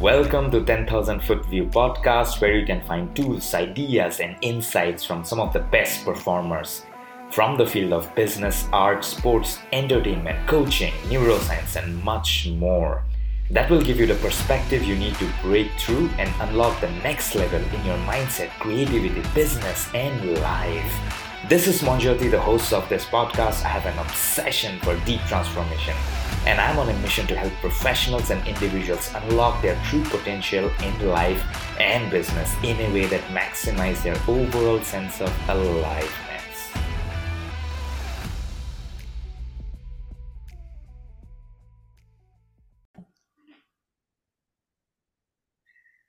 Welcome to 10,000 Foot View podcast, where you can find tools, ideas, and insights from some of the best performers from the field of business, art, sports, entertainment, coaching, neuroscience, and much more. That will give you the perspective you need to break through and unlock the next level in your mindset, creativity, business, and life. This is Monjoti, the host of this podcast. I have an obsession for deep transformation, and I'm on a mission to help professionals and individuals unlock their true potential in life and business in a way that maximizes their overall sense of aliveness.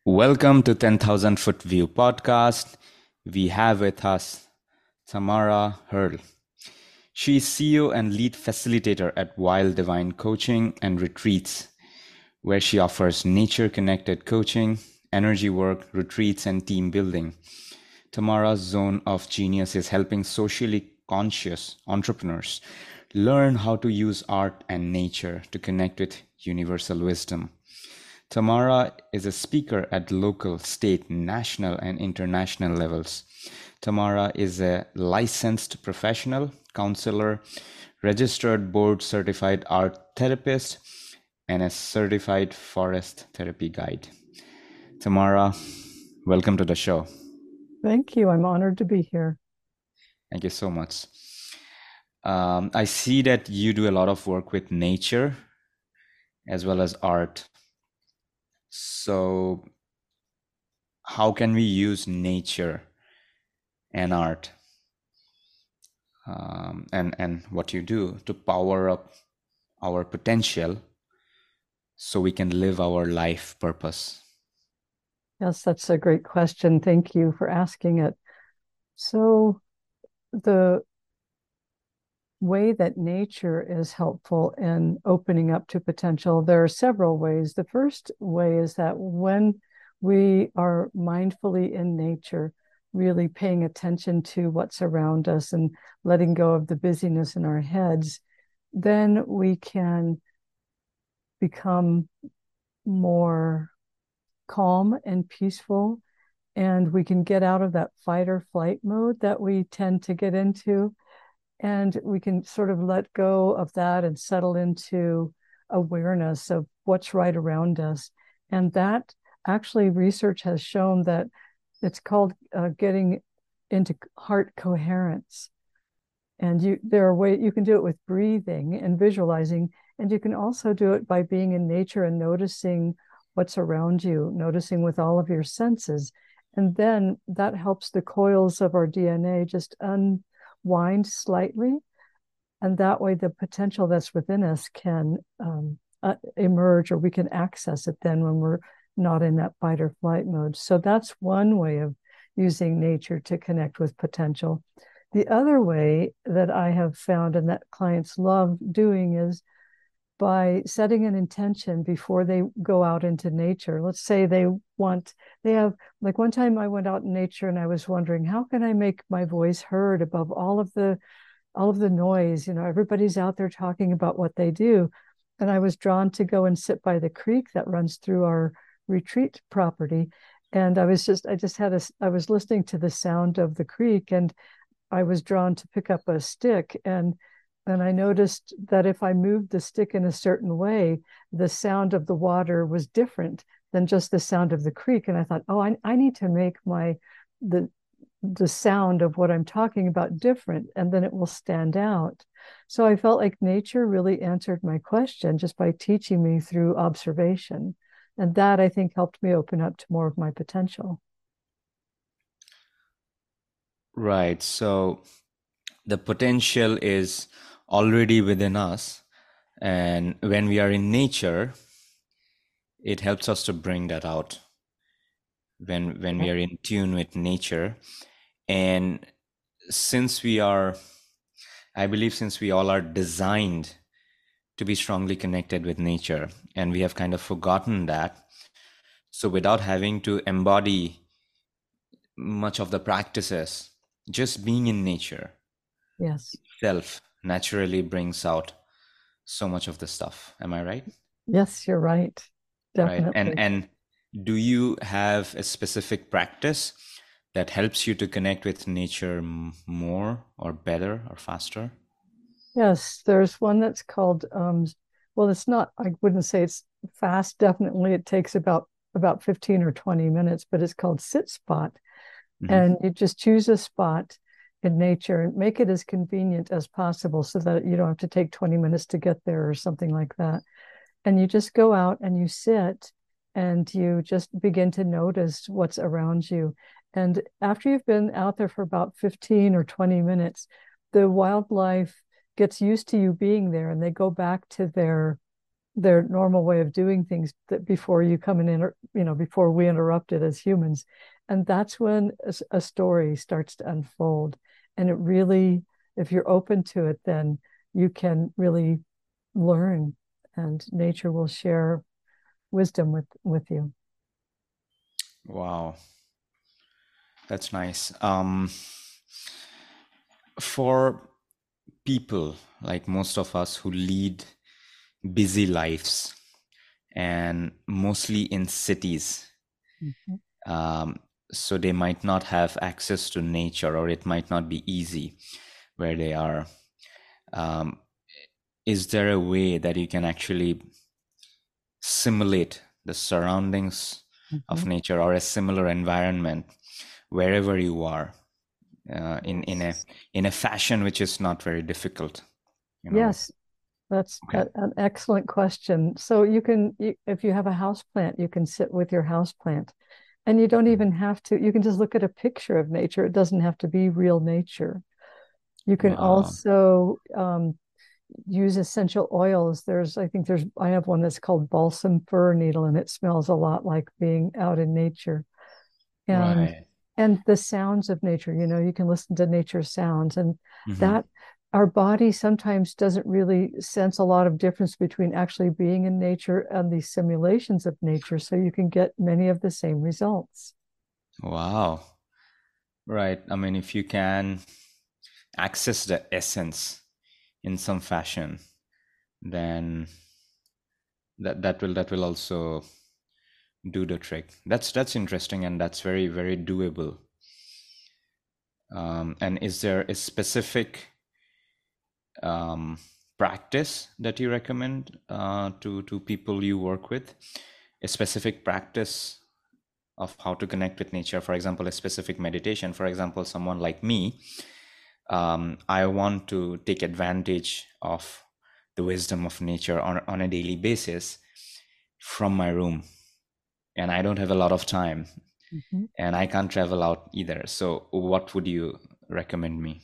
Welcome to 10,000 Foot View podcast. We have with us Tamara Herl. She is CEO and lead facilitator at Wild Divine Coaching and Retreats, where she offers nature connected coaching, energy work, retreats, and team building. Tamara's zone of genius is helping socially conscious entrepreneurs learn how to use art and nature to connect with universal wisdom. Tamara is a speaker at local, state, national, and international levels. Tamara is a licensed professional, counselor, registered board certified art therapist, and a certified forest therapy guide. Tamara, welcome to the show. Thank you. I'm honored to be here. Thank you so much. Um, I see that you do a lot of work with nature as well as art. So, how can we use nature and art um, and and what you do to power up our potential so we can live our life purpose. Yes that's a great question. Thank you for asking it. So the way that nature is helpful in opening up to potential there are several ways. The first way is that when we are mindfully in nature really paying attention to what's around us and letting go of the busyness in our heads, then we can become more calm and peaceful. And we can get out of that fight or flight mode that we tend to get into. And we can sort of let go of that and settle into awareness of what's right around us. And that actually, research has shown that it's called uh, getting into heart coherence. And you there are ways you can do it with breathing and visualizing and you can also do it by being in nature and noticing what's around you noticing with all of your senses. And then that helps the coils of our dna just unwind slightly. And that way the potential that's within us can um, uh, emerge or we can access it then when we're not in that fight or flight mode. So that's one way of using nature to connect with potential. The other way that I have found and that clients love doing is by setting an intention before they go out into nature. Let's say they want, they have, like one time I went out in nature and I was wondering, how can I make my voice heard above all of the all of the noise you know everybody's out there talking about what they do and i was drawn to go and sit by the creek that runs through our retreat property and i was just i just had a i was listening to the sound of the creek and i was drawn to pick up a stick and and i noticed that if i moved the stick in a certain way the sound of the water was different than just the sound of the creek and i thought oh i, I need to make my the the sound of what i'm talking about different and then it will stand out. So i felt like nature really answered my question just by teaching me through observation and that i think helped me open up to more of my potential. Right. So the potential is already within us. And when we are in nature it helps us to bring that out when when we are in tune with nature. And since we are i believe since we all are designed to be strongly connected with nature. And we have kind of forgotten that. So, without having to embody much of the practices, just being in nature yes self naturally brings out so much of the stuff am i right yes you're right definitely right and and do you have a specific practice that helps you to connect with nature more or better or faster? Yes, there's one that's called um, well, it's not, I wouldn't say it's fast. Definitely it takes about about 15 or 20 minutes, but it's called sit spot. Mm-hmm. And you just choose a spot in nature and make it as convenient as possible so that you don't have to take 20 minutes to get there or something like that. And you just go out and you sit and you just begin to notice what's around you. And after you've been out there for about 15 or 20 minutes, the wildlife gets used to you being there and they go back to their their normal way of doing things that before you come in you know before we interrupt it as humans. And that's when a, a story starts to unfold. And it really if you're open to it then you can really learn and nature will share wisdom with with you. Wow. That's nice. Um for people like most of us who lead busy lives and mostly in cities mm-hmm. um, so they might not have access to nature or it might not be easy where they are um, is there a way that you can actually simulate the surroundings mm-hmm. of nature or a similar environment wherever you are uh, in in a in a fashion which is not very difficult. You know? Yes, that's okay. a, an excellent question. So you can, if you have a house plant, you can sit with your house plant, and you don't even have to. You can just look at a picture of nature. It doesn't have to be real nature. You can wow. also um, use essential oils. There's, I think there's, I have one that's called balsam fir needle, and it smells a lot like being out in nature. And right and the sounds of nature you know you can listen to nature sounds and mm-hmm. that our body sometimes doesn't really sense a lot of difference between actually being in nature and the simulations of nature so you can get many of the same results wow right i mean if you can access the essence in some fashion then that that will that will also do the trick. That's that's interesting and that's very very doable. Um, and is there a specific um, practice that you recommend uh, to to people you work with? A specific practice of how to connect with nature. For example, a specific meditation. For example, someone like me, um, I want to take advantage of the wisdom of nature on, on a daily basis from my room and I don't have a lot of time mm-hmm. and I can't travel out either. So, what would you recommend me?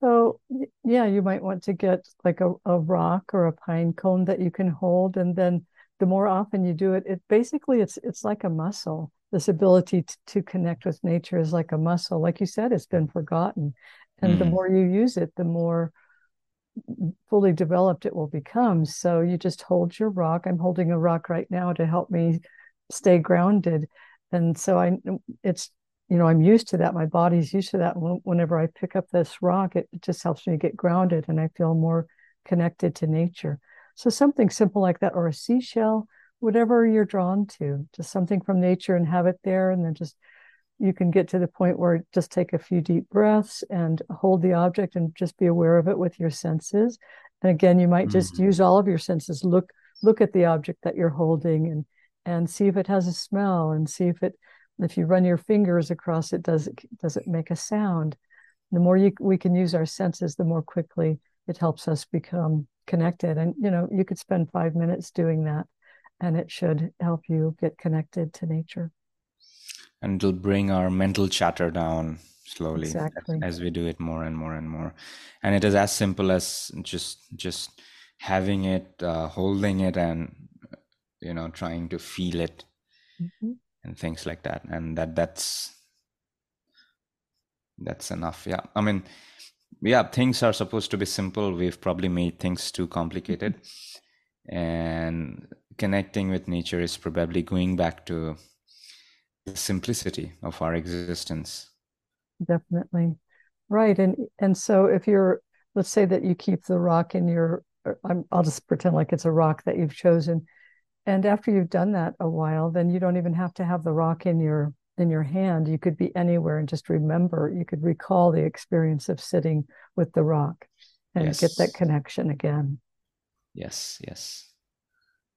So, yeah, you might want to get like a, a rock or a pine cone that you can hold. And then the more often you do it, it basically it's it's like a muscle. This ability to, to connect with nature is like a muscle. Like you said, it's been forgotten. And mm. the more you use it, the more fully developed it will become. So you just hold your rock. I'm holding a rock right now to help me stay grounded. And so I it's you know, I'm used to that. My body's used to that. Whenever I pick up this rock, it just helps me get grounded and I feel more connected to nature. So something simple like that, or a seashell, whatever you're drawn to, just something from nature and have it there, and then just you can get to the point where just take a few deep breaths and hold the object and just be aware of it with your senses. And again you might just mm-hmm. use all of your senses. Look look at the object that you're holding and and see if it has a smell and see if it if you run your fingers across it does it does it make a sound? The more you, we can use our senses the more quickly it helps us become connected. And you know you could spend 5 minutes doing that and it should help you get connected to nature and it'll bring our mental chatter down slowly exactly. as, as we do it more and more and more and it is as simple as just just having it uh, holding it and you know trying to feel it mm-hmm. and things like that and that that's that's enough yeah i mean yeah things are supposed to be simple we've probably made things too complicated mm-hmm. and connecting with nature is probably going back to the simplicity of our existence definitely right and and so if you're let's say that you keep the rock in your i will just pretend like it's a rock that you've chosen and after you've done that a while, then you don't even have to have the rock in your in your hand. You could be anywhere and just remember. You could recall the experience of sitting with the rock and yes. get that connection again. Yes, yes,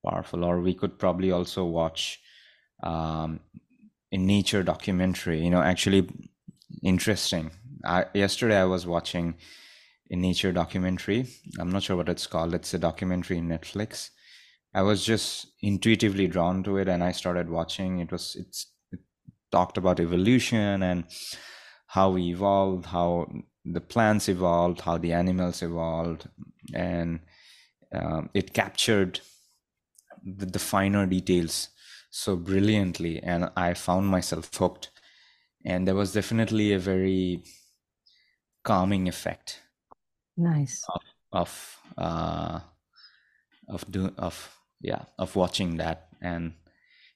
powerful. Or we could probably also watch um, a nature documentary. You know, actually interesting. I, yesterday I was watching a nature documentary. I'm not sure what it's called. It's a documentary in Netflix I was just intuitively drawn to it and I started watching. It was it's it talked about evolution and how we evolved, how the plants evolved, how the animals evolved, and um, it captured the, the finer details so brilliantly, and I found myself hooked. And there was definitely a very calming effect. Nice. Of of uh, of do of yeah of watching that and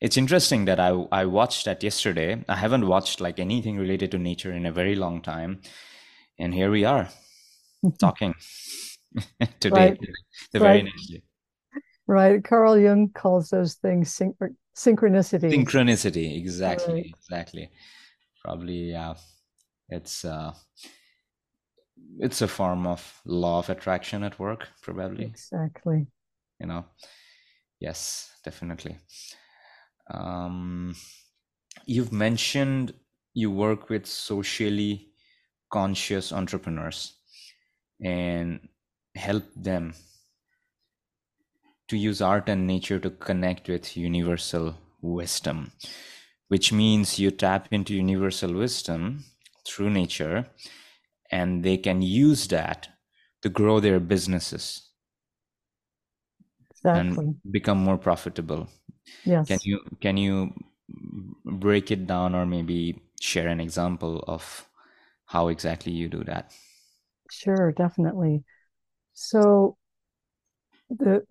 it's interesting that I I watched that yesterday. I haven't watched like anything related to nature in a very long time, and here we are talking today, right. the very right. next day. Right. Carl Jung calls those things synchronicity. Synchronicity, exactly, right. exactly. Probably, yeah. It's uh, it's a form of law of attraction at work, probably. Exactly. You know yes definitely um, you've mentioned you work with socially conscious entrepreneurs and help them to use art and nature to connect with universal wisdom which means you tap into universal wisdom through nature and they can use that to grow their businesses exactly. and become more profitable. Yes. Can you can you break it down or maybe share an example of how exactly you do that? Sure definitely. So the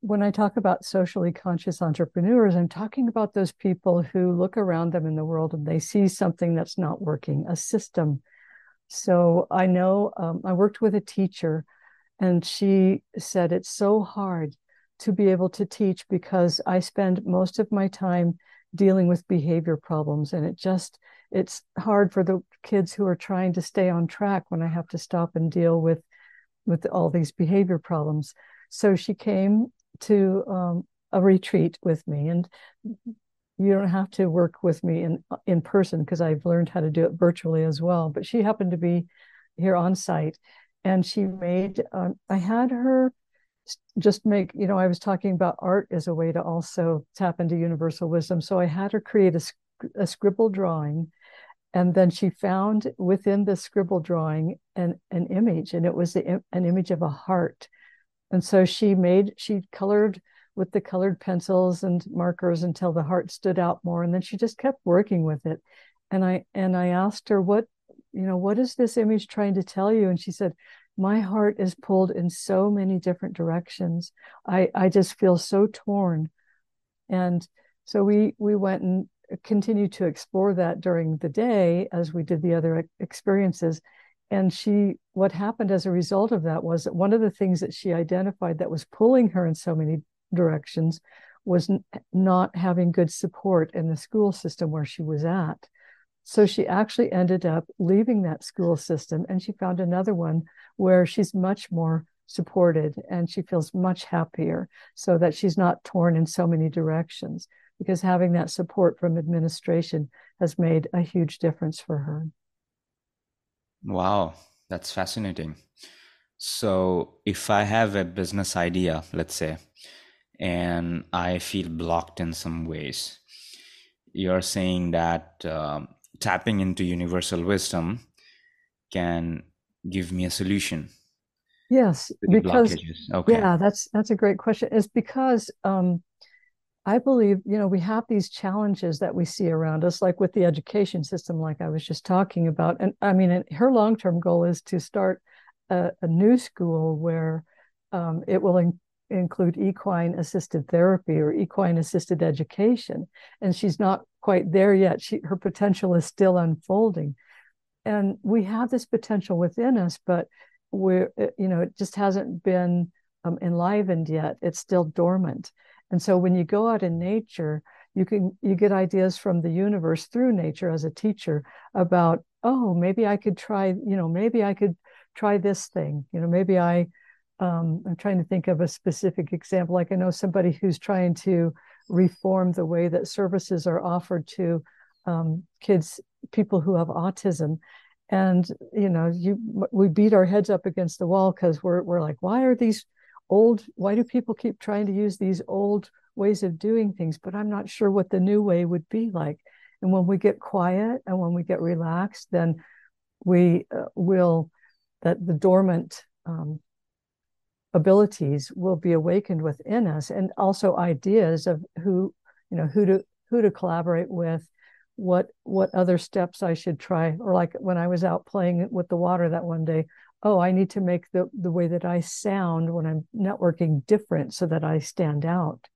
when I talk about socially conscious entrepreneurs, I'm talking about those people who look around them in the world and they see something that's not working, a system. So I know um, I worked with a teacher and she said it's so hard to be able to teach because I spend most of my time dealing with behavior problems and it just it's hard for the kids who are trying to stay on track when I have to stop and deal with with all these behavior problems. So she came to um, a retreat with me and you don't have to work with me in in person because I've learned how to do it virtually as well. But she happened to be here on site, and she made. Um, I had her just make you know i was talking about art as a way to also tap into universal wisdom so i had her create a, a scribble drawing and then she found within the scribble drawing an, an image and it was the, an image of a heart and so she made she colored with the colored pencils and markers until the heart stood out more and then she just kept working with it and i and i asked her what you know what is this image trying to tell you and she said my heart is pulled in so many different directions. I, I just feel so torn. And so we we went and continued to explore that during the day as we did the other experiences. And she, what happened as a result of that was that one of the things that she identified that was pulling her in so many directions was n- not having good support in the school system where she was at. So she actually ended up leaving that school system and she found another one where she's much more supported and she feels much happier so that she's not torn in so many directions because having that support from administration has made a huge difference for her. Wow, that's fascinating. So, if I have a business idea, let's say, and I feel blocked in some ways, you're saying that um, tapping into universal wisdom can give me a solution yes because okay. yeah that's that's a great question it's because um, i believe you know we have these challenges that we see around us like with the education system like i was just talking about. And i mean her long-term goal is to start a, a new school where um, it will in, include equine assisted therapy or equine assisted education. And she's not quite there yet. She her potential is still unfolding. And we have this potential within us but we're you know it just hasn't been um, enlivened yet. It's still dormant And so when you go out in nature, you can you get ideas from the universe through nature as a teacher about oh maybe i could try you know maybe i could try this thing. You know maybe i um, i'm trying to think of a specific example. Like i know somebody who's trying to reform the way that services are offered to um, kids people who have autism. And you know you we beat our heads up against the wall because we're, we're like why are these old why do people keep trying to use these old ways of doing things, but I'm not sure what the new way would be like. And when we get quiet and when we get relaxed, then we uh, will, that the dormant um, abilities will be awakened within us and also ideas of who, you know, who to, who to collaborate with, what, what other steps I should try. Or like when I was out playing with the water that one day, oh, I need to make the, the way that I sound when I'm networking different so that I stand out.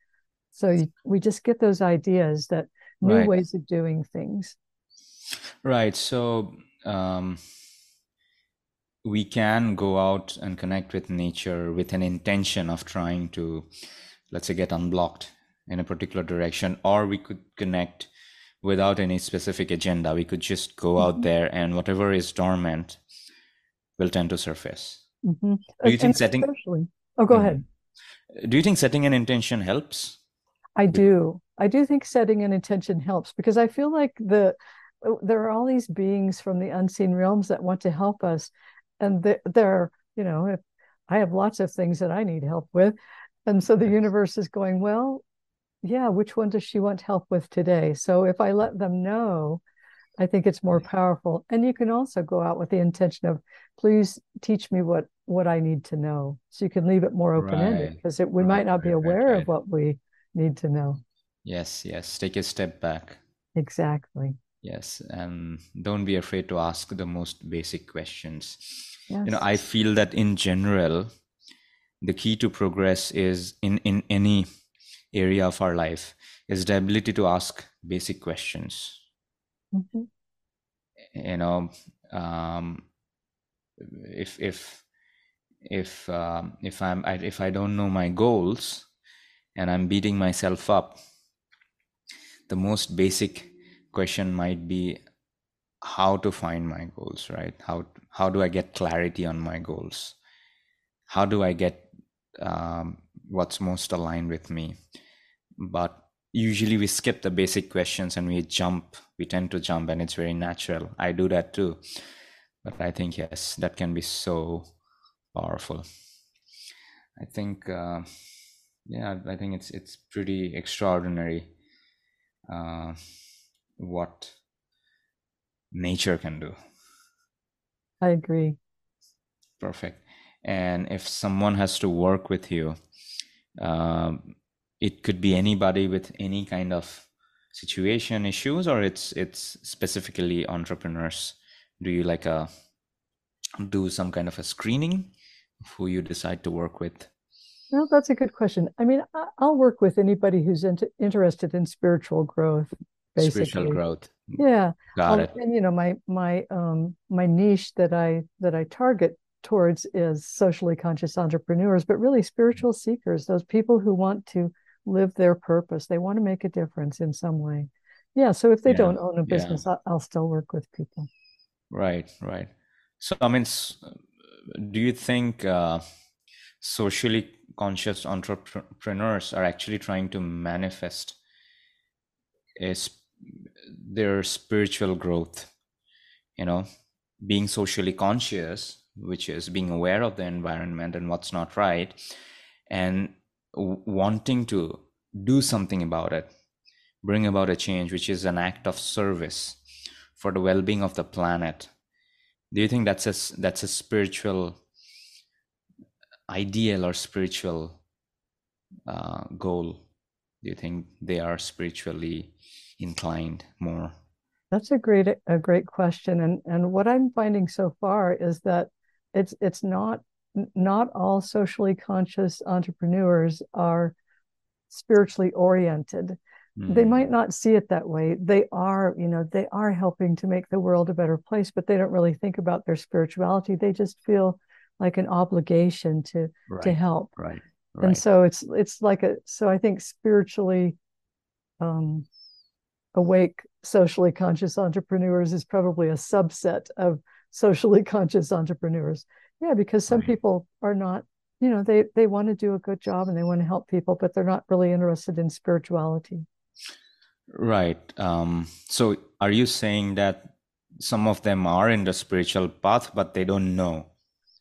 So you, we just get those ideas that new right. ways of doing things. Right. So um, we can go out and connect with nature with an intention of trying to, let's say, get unblocked in a particular direction, or we could connect without any specific agenda. We could just go mm-hmm. out there and whatever is dormant will tend to surface. Mm-hmm. Do you think setting? Oh, go mm-hmm. ahead. Do you think setting an intention helps? I do. I do think setting an intention helps because I feel like the there are all these beings from the unseen realms that want to help us, and they're, you know if I have lots of things that I need help with, and so the universe is going well. Yeah, which one does she want help with today? So if I let them know, I think it's more powerful. And you can also go out with the intention of, please teach me what what I need to know. So you can leave it more open ended because right. we right, might not be aware right, of what we need to know. Yes, yes. Take a step back. Exactly. Yes, and don't be afraid to ask the most basic questions. Yes. You know, I feel that in general, the key to progress is in in any area of our life is the ability to ask basic questions. Mm-hmm. You know, um, if if if um, if I'm I, if I don't know my goals, and I'm beating myself up, the most basic question might be how to find my goals, right? How how do I get clarity on my goals? How do I get um, what's most aligned with me? But usually we skip the basic questions and we jump. We tend to jump, and it's very natural. I do that too. But I think yes, that can be so powerful. I think. Uh, yeah i think it's it's pretty extraordinary uh, what nature can do i agree perfect and if someone has to work with you um, it could be anybody with any kind of situation issues or it's it's specifically entrepreneurs do you like a do some kind of a screening of who you decide to work with well, that's a good question. I mean, I'll work with anybody who's into, interested in spiritual growth. Basically. Spiritual growth. Yeah, got um, it. And you know, my my um my niche that I that I target towards is socially conscious entrepreneurs, but really spiritual seekers. Those people who want to live their purpose. They want to make a difference in some way. Yeah. So if they yeah, don't own a business, yeah. I'll still work with people. Right. Right. So I mean, do you think uh, socially conscious entrepreneurs are actually trying to manifest is their spiritual growth you know being socially conscious which is being aware of the environment and what's not right and wanting to do something about it bring about a change which is an act of service for the well-being of the planet. Do you think that's a that's a spiritual ideal or spiritual uh, goal? Do you think they are spiritually inclined more? That's a great a great question. And and what i'm finding so far is that it's it's not not all socially conscious entrepreneurs are spiritually oriented mm. they hmm. might not see it that way they are you know they are helping to make the world a better place but they don't really think about their spirituality they just feel like an obligation to right, to help right right. and so it's it's like a so i think spiritually um awake socially conscious entrepreneurs is probably a subset of socially conscious entrepreneurs yeah because some right. people are not you know they they want to do a good job and they want to help people but they're not really interested in spirituality. Right um so are you saying that some of them are in the spiritual path but they don't know?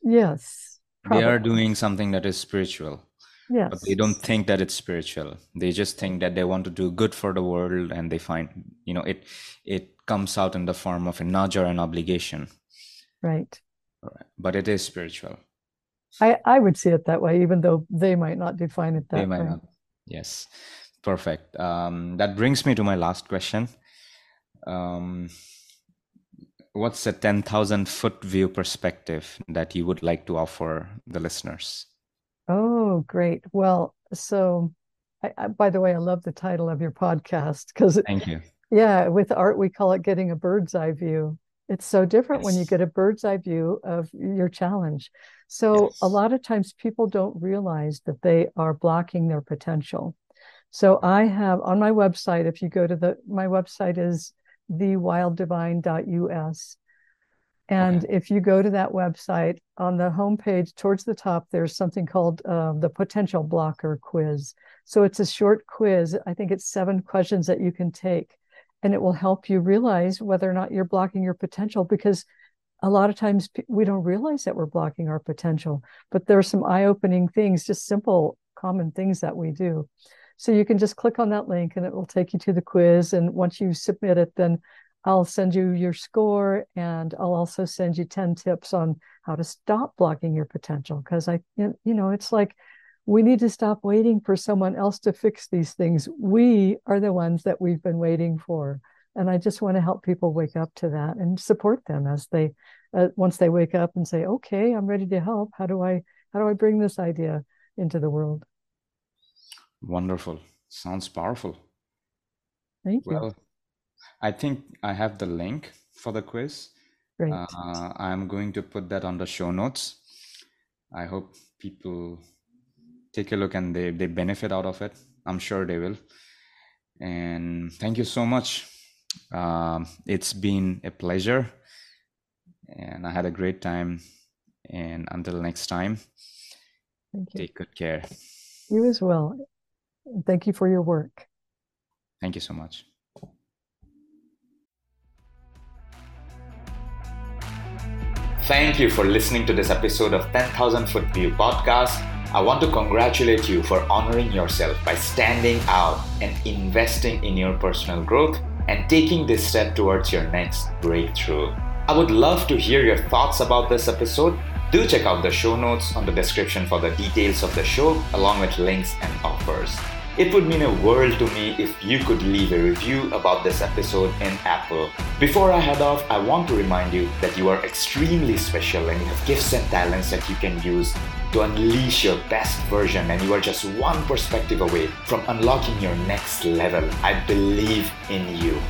Yes probably. they are doing something that is spiritual yes but they don't think that it's spiritual. They just think that they want to do good for the world and they find you know it it comes out in the form of a nudge or an obligation. Right but it is spiritual i i would see it that way even though they might not define it that they might way. not yes perfect um, that brings me to my last question um, what's a 10,000 foot view perspective that you would like to offer the listeners? Oh, great. Well, so I, I, by the way, I love the title of your podcast because thank you. Yeah, with art, we call it getting a bird's eye view. It's so different yes. when you get a bird's eye view of your challenge. So, yes. a lot of times people don't realize that they are blocking their potential. So, I have on my website, if you go to the, my website is thewilddivine.us. And okay. if you go to that website on the homepage towards the top, there's something called uh, the potential blocker quiz. So it's a short quiz. I think it's seven questions that you can take, and it will help you realize whether or not you're blocking your potential because a lot of times we don't realize that we're blocking our potential, but there are some eye opening things, just simple, common things that we do. So you can just click on that link and it will take you to the quiz. And once you submit it, then I'll send you your score and I'll also send you 10 tips on how to stop blocking your potential. Because I, you know, it's like we need to stop waiting for someone else to fix these things. We are the ones that we've been waiting for. And I just want to help people wake up to that and support them as they, uh, once they wake up and say, okay, I'm ready to help. How do I, how do I bring this idea into the world? Wonderful. Sounds powerful. Thank you. Well, I think I have the link for the quiz. Great. Uh, I'm going to put that on the show notes. I hope people take a look and they, they benefit out of it. I'm sure they will. And thank you so much. Um, it's been a pleasure. And I had a great time. And until next time, take good care. You as well. Thank you for your work. Thank you so much. Thank you for listening to this episode of 10,000 Foot View podcast. I want to congratulate you for honoring yourself by standing out and investing in your personal growth and taking this step towards your next breakthrough. I would love to hear your thoughts about this episode. Do check out the show notes on the description for the details of the show, along with links and offers. It would mean a world to me if you could leave a review about this episode in Apple. Before I head off, I want to remind you that you are extremely special and you have gifts and talents that you can use to unleash your best version, and you are just one perspective away from unlocking your next level. I believe in you.